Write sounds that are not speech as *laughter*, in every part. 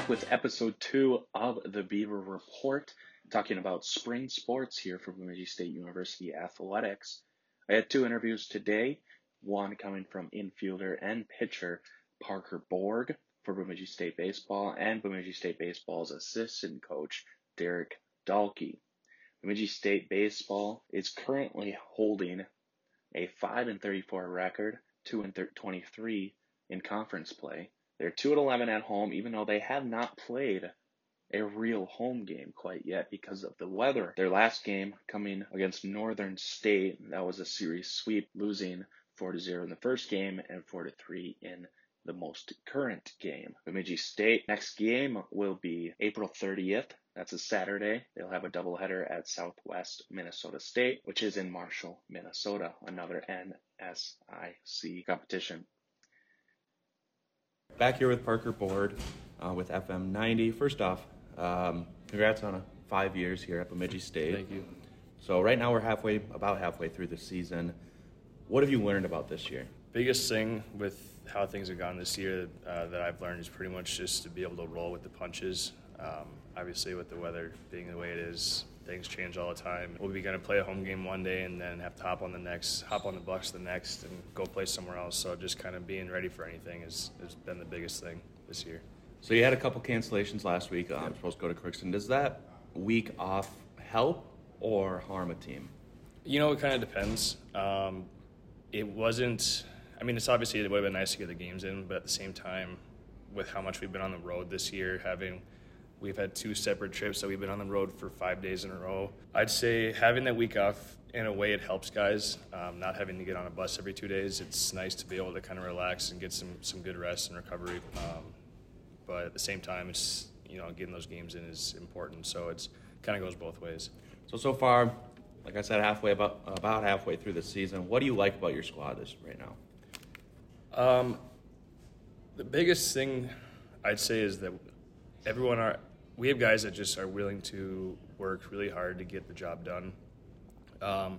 back with episode two of the Beaver Report, talking about spring sports here for Bemidji State University Athletics. I had two interviews today, one coming from infielder and pitcher Parker Borg for Bemidji State Baseball and Bemidji State Baseball's assistant coach Derek Dalkey. Bemidji State Baseball is currently holding a 5 and 34 record, 2 and 23 in conference play. They're 2 and 11 at home, even though they have not played a real home game quite yet because of the weather. Their last game coming against Northern State, that was a series sweep, losing 4 to 0 in the first game and 4 to 3 in the most current game. Bemidji State next game will be April 30th. That's a Saturday. They'll have a doubleheader at Southwest Minnesota State, which is in Marshall, Minnesota, another NSIC competition. Back here with Parker Borg uh, with FM 90. First off, um, congrats on a five years here at Bemidji State. Thank you. So right now we're halfway, about halfway through the season. What have you learned about this year? Biggest thing with how things have gone this year uh, that I've learned is pretty much just to be able to roll with the punches. Um, obviously, with the weather being the way it is, things change all the time. We'll be going to play a home game one day and then have to hop on the next, hop on the Bucks the next, and go play somewhere else. So just kind of being ready for anything has, has been the biggest thing this year. So you had a couple cancellations last week. Um, supposed to go to Crookston. Does that week off help or harm a team? You know, it kind of depends. Um, it wasn't. I mean, it's obviously it would have been nice to get the games in, but at the same time, with how much we've been on the road this year, having we've had two separate trips that we've been on the road for five days in a row. I'd say having that week off in a way it helps guys. Um, not having to get on a bus every two days, it's nice to be able to kind of relax and get some some good rest and recovery. Um, but at the same time, it's you know getting those games in is important. So it's kind of goes both ways. So so far, like I said, halfway about about halfway through the season. What do you like about your squad this right now? Um, the biggest thing I'd say is that everyone are we have guys that just are willing to work really hard to get the job done. Um,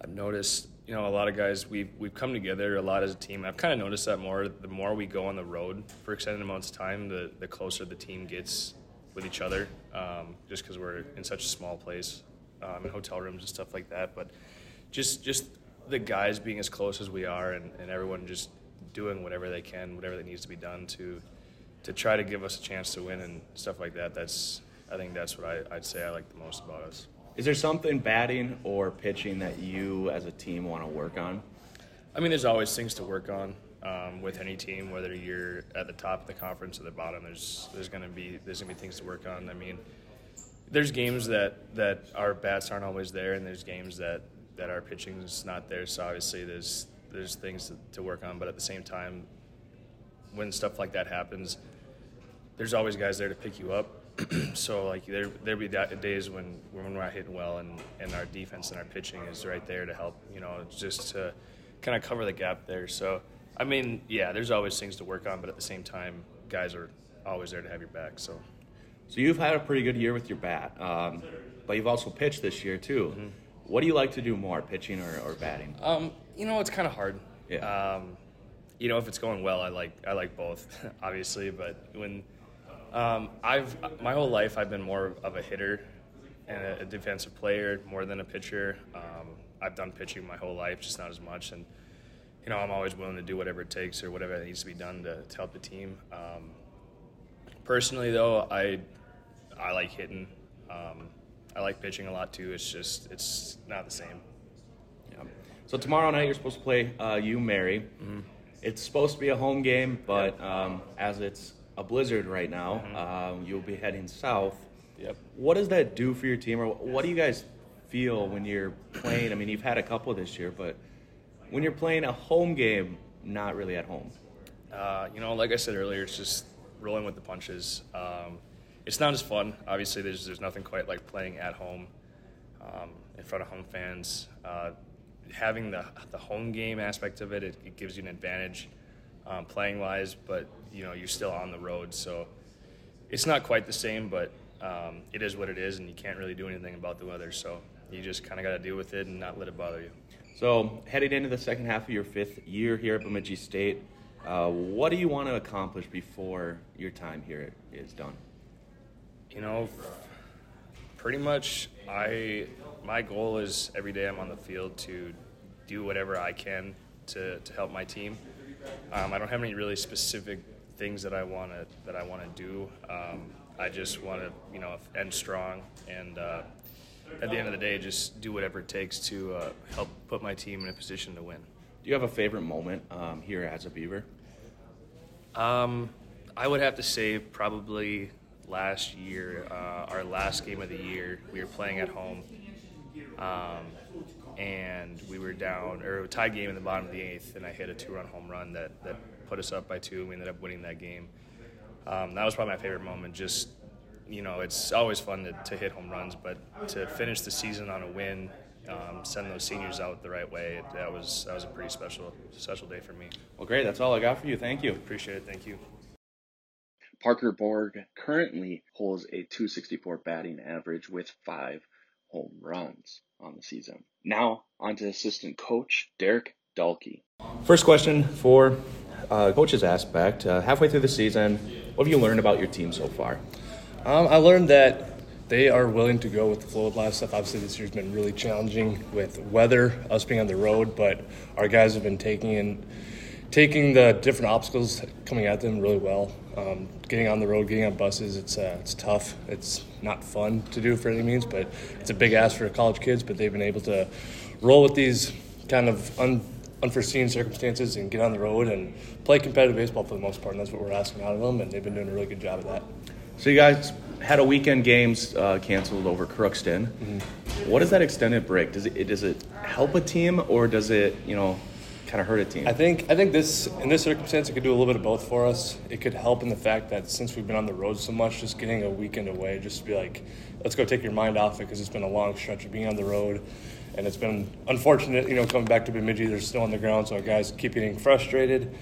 I've noticed, you know, a lot of guys we've we've come together a lot as a team. I've kind of noticed that more. The more we go on the road for extended amounts of time, the the closer the team gets with each other. Um, just because we're in such a small place, um, in hotel rooms and stuff like that. But just just the guys being as close as we are, and, and everyone just doing whatever they can, whatever that needs to be done to to try to give us a chance to win and stuff like that. That's I think that's what I, I'd say I like the most about us. Is there something batting or pitching that you as a team want to work on? I mean, there's always things to work on um, with any team, whether you're at the top of the conference or the bottom. There's there's gonna be there's gonna be things to work on. I mean, there's games that that our bats aren't always there, and there's games that that our pitching is not there. So obviously, there's there's things to, to work on. But at the same time, when stuff like that happens, there's always guys there to pick you up. *clears throat* so like there there be days when when we're not hitting well and, and our defense and our pitching is right there to help you know just to kind of cover the gap there. So I mean yeah, there's always things to work on, but at the same time, guys are always there to have your back. So so you've had a pretty good year with your bat, um, but you've also pitched this year too. Mm-hmm. What do you like to do more, pitching or, or batting? Um, you know, it's kind of hard. Yeah. Um, you know, if it's going well, I like I like both, *laughs* obviously. But when um, I've my whole life I've been more of a hitter and a, defensive player more than a pitcher. Um, I've done pitching my whole life, just not as much. And you know, I'm always willing to do whatever it takes or whatever needs to be done to, to help the team. Um, personally, though, I I like hitting. Um, I like pitching a lot too. It's just it's not the same. Yeah. So tomorrow night you're supposed to play uh, U Mary. Mm-hmm. It's supposed to be a home game, but um, as it's a blizzard right now, mm-hmm. um, you'll be heading south. Yep. What does that do for your team, or what do you guys feel when you're playing? I mean, you've had a couple this year, but when you're playing a home game, not really at home. Uh, you know, like I said earlier, it's just rolling with the punches. Um, it's not as fun. Obviously, there's there's nothing quite like playing at home um, in front of home fans. Uh, having the the home game aspect of it, it, it gives you an advantage um, playing wise, but you know you're still on the road, so it's not quite the same, but um, it is what it is, and you can't really do anything about the weather. So you just kind of got to deal with it and not let it bother you. So heading into the second half of your fifth year here at Bemidji State, Uh, what do you want to accomplish before your time here is done? You know, pretty much I my goal is every day I'm on the field to do whatever I can to, to help my team. Um, I don't have any really specific things that I want to that I want to do. Um, I just want to you know end strong and uh, at the end of the day just do whatever it takes to uh, help put my team in a position to win. Do you have a favorite moment um, here as a Beaver? Um, I would have to say probably last year, uh, our last game of the year, we were playing at home, um, and we were down or a tie game in the bottom of the eighth, and I hit a two-run home run that that put us up by two. We ended up winning that game. Um, that was probably my favorite moment. Just you know, it's always fun to, to hit home runs, but to finish the season on a win, um, send those seniors out the right way, that was that was a pretty special special day for me. Well, great. That's all I got for you. Thank you. Appreciate it. Thank you. Parker Borg currently holds a 264 batting average with five home runs on the season. Now, on to assistant coach Derek Dalkey. First question for uh, coach's aspect. Uh, halfway through the season, what have you learned about your team so far? Um, I learned that they are willing to go with the flow of life stuff. Obviously, this year's been really challenging with weather, us being on the road, but our guys have been taking in, taking the different obstacles coming at them really well. Um, getting on the road, getting on buses, it's uh, it's tough. It's not fun to do for any means, but it's a big ask for college kids. But they've been able to roll with these kind of un, unforeseen circumstances and get on the road and play competitive baseball for the most part. And that's what we're asking out of them, and they've been doing a really good job of that. So you guys had a weekend games uh, canceled over Crookston. Mm-hmm. What does that extended break? Does it does it help a team or does it you know kind of hurt a team? I think I think this in this circumstance it could do a little bit of both for us. It could help in the fact that since we've been on the road so much, just getting a weekend away, just to be like, let's go take your mind off it because it's been a long stretch of being on the road, and it's been unfortunate. You know, coming back to Bemidji, there's snow on the ground, so guys keep getting frustrated.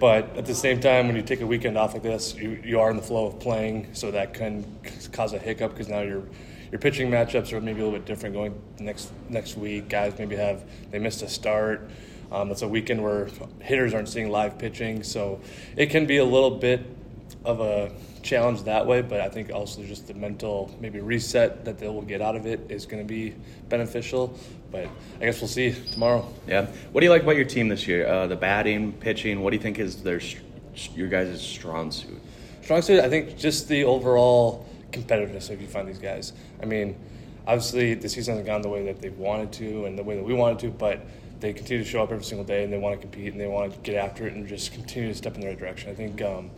But at the same time, when you take a weekend off like this, you, you are in the flow of playing, so that can cause a hiccup because now your your pitching matchups are maybe a little bit different going next next week. Guys maybe have they missed a start. Um, it's a weekend where hitters aren't seeing live pitching, so it can be a little bit of a challenge that way. But I think also just the mental maybe reset that they will get out of it is going to be beneficial. But I guess we'll see tomorrow. Yeah. What do you like about your team this year? Uh, the batting, pitching. What do you think is their your guys' strong suit? Strong suit. I think just the overall competitiveness if you find these guys. I mean, obviously the season hasn't gone the way that they wanted to and the way that we wanted to, but they continue to show up every single day and they want to compete and they want to get after it and just continue to step in the right direction. I think um,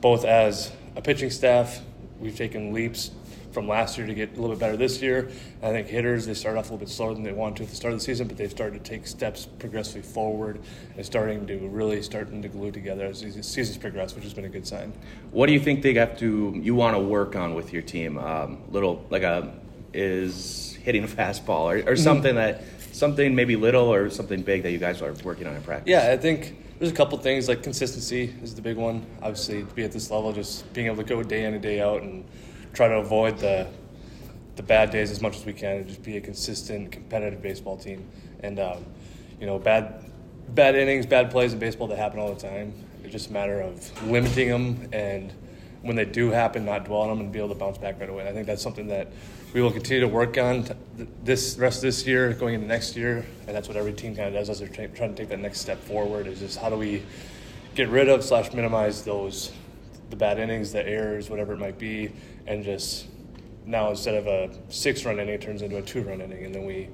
both as a pitching staff, we've taken leaps from last year to get a little bit better this year. I think hitters, they started off a little bit slower than they wanted to at the start of the season, but they've started to take steps progressively forward and starting to really starting to glue together as the seasons progress, which has been a good sign. What do you think they have to, you want to work on with your team? Um, little, like a, is hitting a fastball or, or mm-hmm. something that something maybe little or something big that you guys are working on in practice? Yeah, I think there's a couple things like consistency is the big one. Obviously, to be at this level, just being able to go day in and day out and try to avoid the the bad days as much as we can and just be a consistent, competitive baseball team. And um, you know, bad bad innings, bad plays in baseball that happen all the time. It's just a matter of limiting them and when they do happen, not dwell on them and be able to bounce back right away. I think that's something that we will continue to work on this rest of this year, going into next year, and that's what every team kind of does as they're trying to take that next step forward. Is just how do we get rid of slash minimize those the bad innings, the errors, whatever it might be, and just now instead of a six run inning, it turns into a two run inning, and then we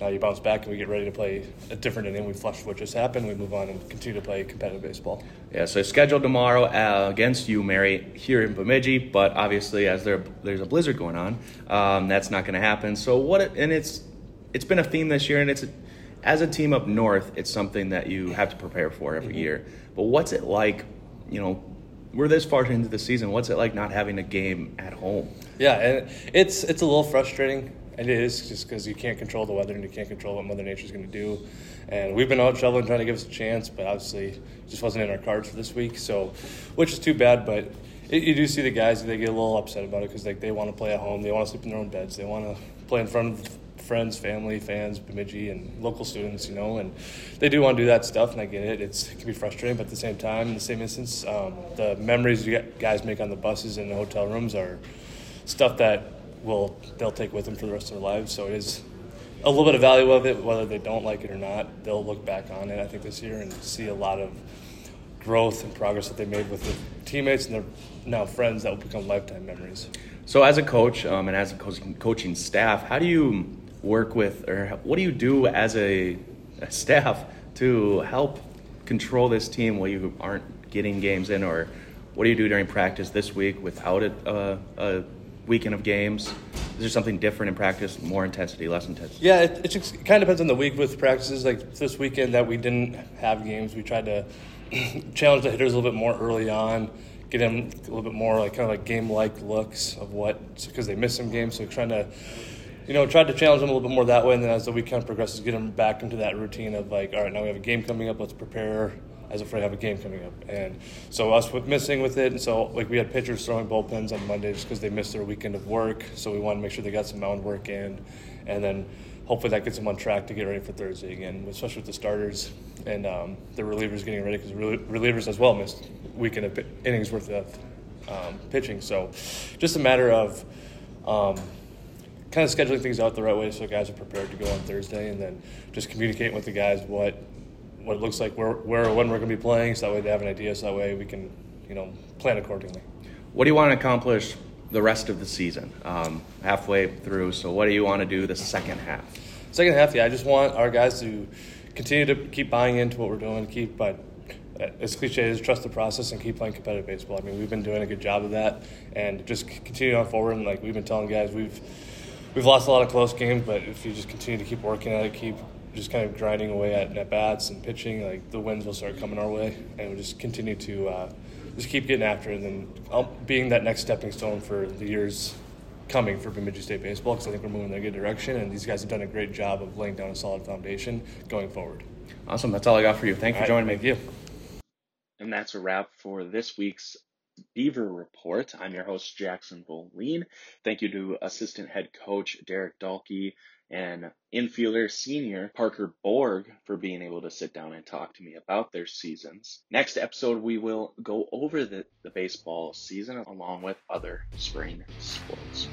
now you bounce back and we get ready to play a different inning. We flush what just happened. We move on and continue to play competitive baseball. Yeah, so scheduled tomorrow uh, against U Mary, here in Bemidji. But obviously, as there there's a blizzard going on, um, that's not going to happen. So what? It, and it's it's been a theme this year, and it's as a team up north, it's something that you have to prepare for every mm-hmm. year. But what's it like? You know, we're this far into the season. What's it like not having a game at home? Yeah, and it's it's a little frustrating. It is just because you can't control the weather and you can't control what Mother Nature's going to do. And we've been out shoveling trying to give us a chance, but obviously just wasn't in our cards for this week. So, which is too bad. But it, you do see the guys they get a little upset about it because like they want to play at home, they want to sleep in their own beds, they want to play in front of friends, family, fans, Bemidji, and local students, you know, and they do want to do that stuff, and I get it. It's, it can be frustrating, but at the same time, in the same instance, um, the memories you guys make on the buses and the hotel rooms are stuff that will they'll take with them for the rest of their lives. So it is a little bit of value of it, whether they don't like it or not. They'll look back on it, I think, this year and see a lot of growth and progress that they made with their teammates and their now friends that will become lifetime memories. So, as a coach um, and as a coaching, staff, how do you work with, or what do you do as a, a staff to help control this team while you aren't getting games in, or what do you do during practice this week without a, a, a weekend of games? Is there something different in practice, more intensity, less intensity? Yeah, it, it, just, it kind of depends on the week with practices. Like this weekend that we didn't have games, we tried to *clears throat* challenge the hitters a little bit more early on, get them a little bit more like kind of like game-like looks of what because they missed some games. So trying to, you know, tried to challenge them a little bit more that way. And then as the weekend progresses, get them back into that routine of like, all right, now we have a game coming up. Let's prepare as if we have a game coming up. And so us with missing with it, and so like we had pitchers throwing bullpens on Mondays because they missed their weekend of work. So we wanted to make sure they got some mound work in, and then hopefully that gets them on track to get ready for Thursday again, especially with the starters and um, the relievers getting ready because relievers as well missed weekend of innings worth of um, pitching. So just a matter of um, kind of scheduling things out the right way so guys are prepared to go on Thursday, and then just communicating with the guys what what it looks like, where, where when we're going to be playing, so that way they have an idea, so that way we can you know plan accordingly. What do you want to accomplish the rest of the season, um, halfway through. So, what do you want to do the second half? Second half, yeah, I just want our guys to continue to keep buying into what we're doing, keep, but as cliche as trust the process and keep playing competitive baseball. I mean, we've been doing a good job of that, and just continue on forward. And like we've been telling guys, we've we've lost a lot of close games, but if you just continue to keep working at it, keep just kind of grinding away at, at bats and pitching, like the wins will start coming our way, and we'll just continue to. Uh, just keep getting after it, and then being that next stepping stone for the years coming for Bemidji State baseball because I think we're moving in a good direction, and these guys have done a great job of laying down a solid foundation going forward. Awesome. That's all I got for you. Thanks for joining me. Thank you. And that's a wrap for this week's Beaver Report. I'm your host, Jackson Voline. Thank you to assistant head coach Derek Dalkey and infielder senior Parker Borg for being able to sit down and talk to me about their seasons. Next episode, we will go over the, the baseball season along with other spring sports.